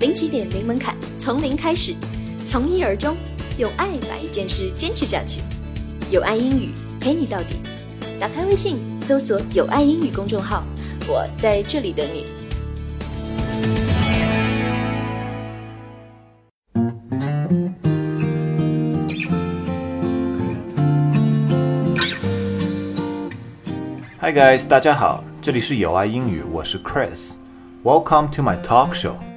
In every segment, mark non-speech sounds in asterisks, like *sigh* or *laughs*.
零起点，零门槛，从零开始，从一而终，用爱把一件事坚持下去。有爱英语陪你到底。打开微信，搜索“有爱英语”公众号，我在这里等你。Hi guys，大家好，这里是有爱英语，我是 Chris。Welcome to my talk show。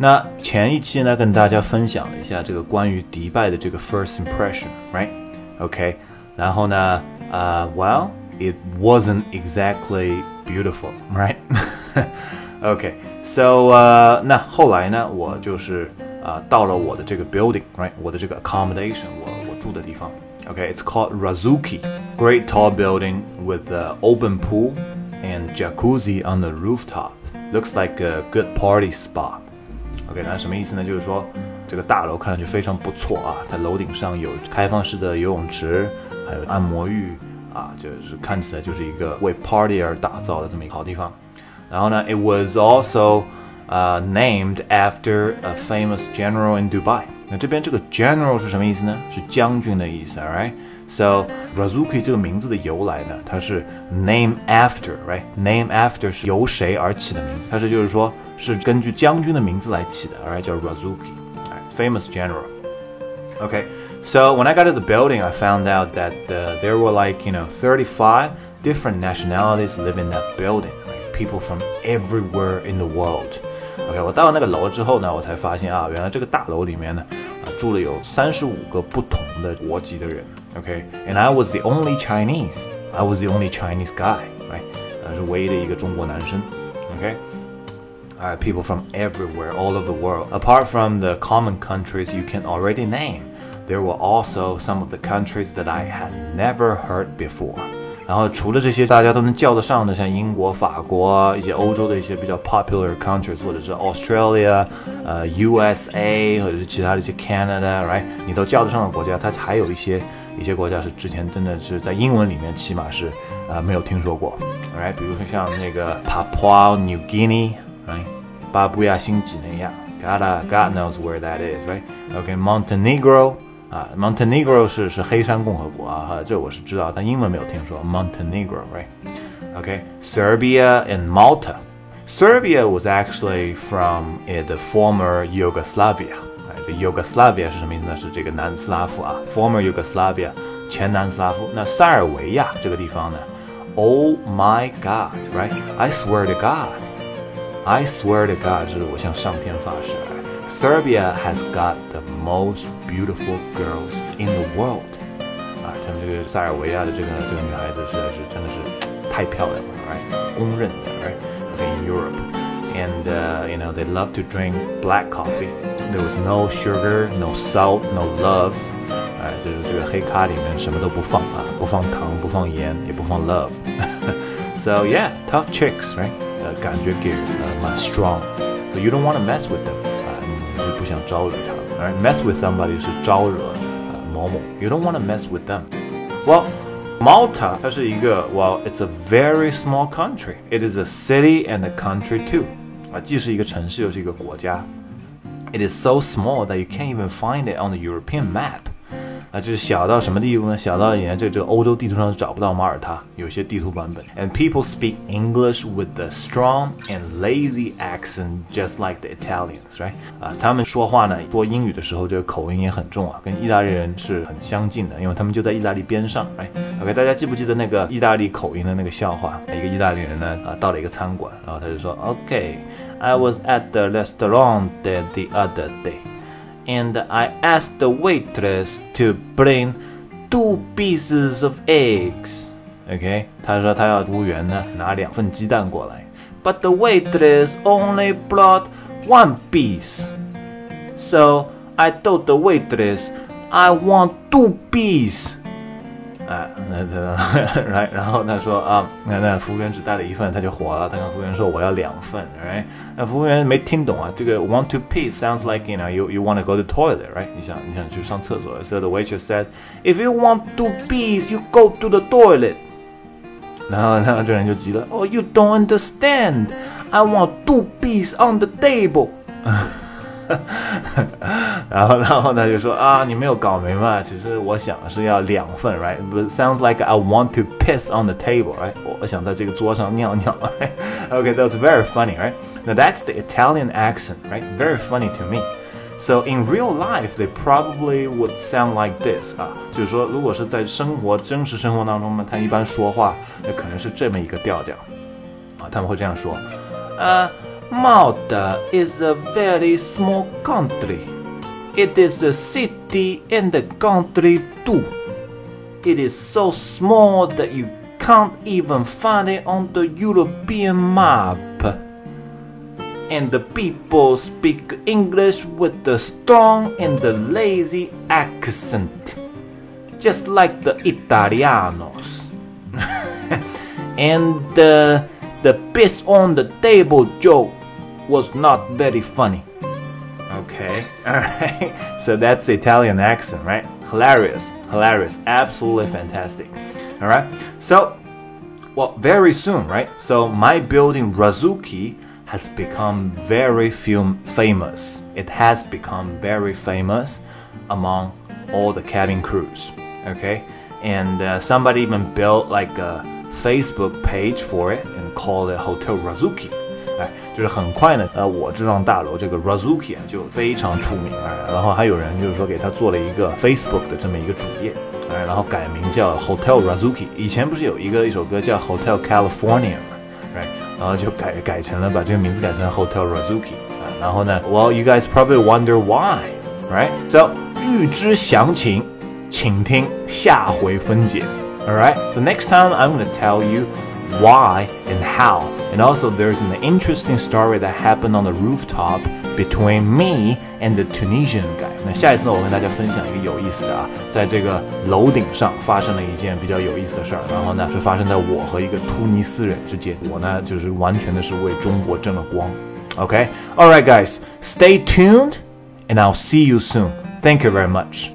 那前一期呢，跟大家分享了一下这个关于迪拜的这个 first impression，right？OK，、然后呢，呃、w e l l it wasn't exactly beautiful, right? *laughs* Okay, so 呃、那后来呢，我就是啊、到了我的这个 building, right？我的这个 accommodation，我我住的地方。Okay, it's called Razuki, great tall building with an open pool and jacuzzi on the rooftop. Looks like a good party spot. OK，那什么意思呢？就是说这个大楼看上去非常不错啊，它楼顶上有开放式的游泳池，还有按摩浴啊，就是看起来就是一个为 party 而打造的这么一个好地方。然后呢，it was also uh, named after a famous general in Dubai。那这边这个 general 是什么意思呢？是将军的意思，right？，right？So Razuki 这个名字的由来呢，它是 name after，right？Name after 是由谁而起的名字？它是就是说是根据将军的名字来起的，right？叫 Razuki，famous general。Okay, so when I got to the building, I found out that uh, there were like you know 35 different nationalities living in that building, right? people from everywhere in the world. OK，我到了那个楼之后呢，我才发现啊，原来这个大楼里面呢，啊 住了有三十五个不同的国籍的人。OK，and、I was the only Chinese. I was the only Chinese guy, right？呃，是唯一的一个中国男生。OK。Uh, people from everywhere, all over the world. Apart from the common countries you can already name, there were also some of the countries that I had never heard before. 然后除了这些大家都能叫得上的，像英国、法国一些欧洲的一些比较 popular countries，或者是 Australia、呃 USA，或者是其他的一些 Canada，right？你都叫得上的国家，它还有一些一些国家是之前真的是在英文里面起码是啊、呃、没有听说过，right？比如说像那个 Papua New Guinea。right? 巴布亚新几内亚，God God knows where that is, right? OK, Montenegro 啊，Montenegro 是是黑山共和国啊，哈，这我是知道，但英文没有听说 Montenegro, right? OK, Serbia and Malta. Serbia was actually from uh, the former Yugoslavia. 哎，这 Yugoslavia 是什么意思呢？是这个南斯拉夫啊，former Yugoslavia 前南斯拉夫。那塞尔维亚这个地方呢？Oh my God, right? I swear to God. I swear to God，这是我向上天发誓。 Serbia has got the most beautiful girls in the world。啊，他们这个塞尔维亚的这个这个女孩子实在是真的是太漂亮了，right？公认的，right？Okay, in Europe, and uh, you know they love to drink black coffee. There was no sugar, no salt, no love. 哎，就是这个黑咖里面什么都不放啊，不放糖，不放盐，也不放 love。so yeah, *laughs* tough chicks, right? 呃，感觉给呃蛮 strong, so you don't want to mess with them 啊， 你是不想招惹他们。而 mess with somebody 是招惹呃某某，you don't want to mess with them. Well, Malta 它是一个 well, it's a very small country. It is a city and a country too. 啊，既是一个城市，又是一个国家。It is so small that you can't even find it on the European map. 啊，就是小到什么地步呢？小到连这这个欧洲地图上都找不到马耳他，有些地图版本。And people speak English with a strong and lazy accent, just like the Italians, right？啊，他们说话呢，说英语的时候这个口音也很重啊，跟意大利人是很相近的，因为他们就在意大利边上，right？OK，大家记不记得那个意大利口音的那个笑话？一个意大利人呢，啊，到了一个餐馆，然后他就说，OK，I was at the restaurant the other day。and I asked the waitress to bring two pieces of eggs. OK，他说他要服务员呢拿两份鸡蛋过来，but the waitress only brought one piece. So I told the waitress I want two pieces. 哎，那他来，然后他说啊，那那服务员只带了一份，他就火了。他跟服务员说我要两份，right？那服务员没听懂啊，这个 want *laughs* to pee sounds like you know you you want to go to toilet，right？你想你想去上厕所，so the waitress said if you want to pee you go to the toilet。然后然后这人就急了，oh you don't understand，I want two peas on the table。 *laughs* *laughs* 然后，然后他就说啊，你没有搞明白，其实我想是要两份，right？But sounds like I want to piss on the table，right？我想在这个桌上尿尿，right？Okay，that's very funny，right？Now that's the Italian accent, right? Very funny to me. So in real life, they probably would sound like this 啊，就是说，如果是在生活真实生活当中呢，他一般说话那可能是这么一个调调啊，他们会这样说，呃。 Malta is a very small country. It is a city and a country too. It is so small that you can't even find it on the European map. And the people speak English with the strong and the lazy accent, just like the Italianos. *laughs* and uh, the piss on the table joke was not very funny. Okay, alright. *laughs* So that's Italian accent, right? Hilarious, hilarious, absolutely fantastic. Alright, so, well, very soon, right? So, my building Razuki has become very famous. It has become very famous among all the cabin crews. Okay, and uh, somebody even built like a Facebook page for it and called it Hotel Razuki. 就是很快呢，呃，我这幢大楼这个 Razuki 啊就非常出名啊，然后还有人就是说给他做了一个 Facebook 的这么一个主页，哎，然后改名叫 Hotel Razuki。以前不是有一个一首歌叫 Hotel California 嘛，right？然后就改改成了把这个名字改成 Hotel Razuki 啊，然后呢，Well you guys probably wonder why，right？So 预知详情，请听下回分解，alright？So next time I'm gonna tell you why and how. And also, there's an interesting story that happened on the rooftop between me and the Tunisian guy. 那下一次呢，我跟大家分享一个有意思的啊，在这个楼顶上发生了一件比较有意思的事儿。然后呢，是发生在我和一个突尼斯人之间。我呢，就是完全的是为中国争了光。Okay, all right, guys, stay tuned, and I'll see you soon. Thank you very much.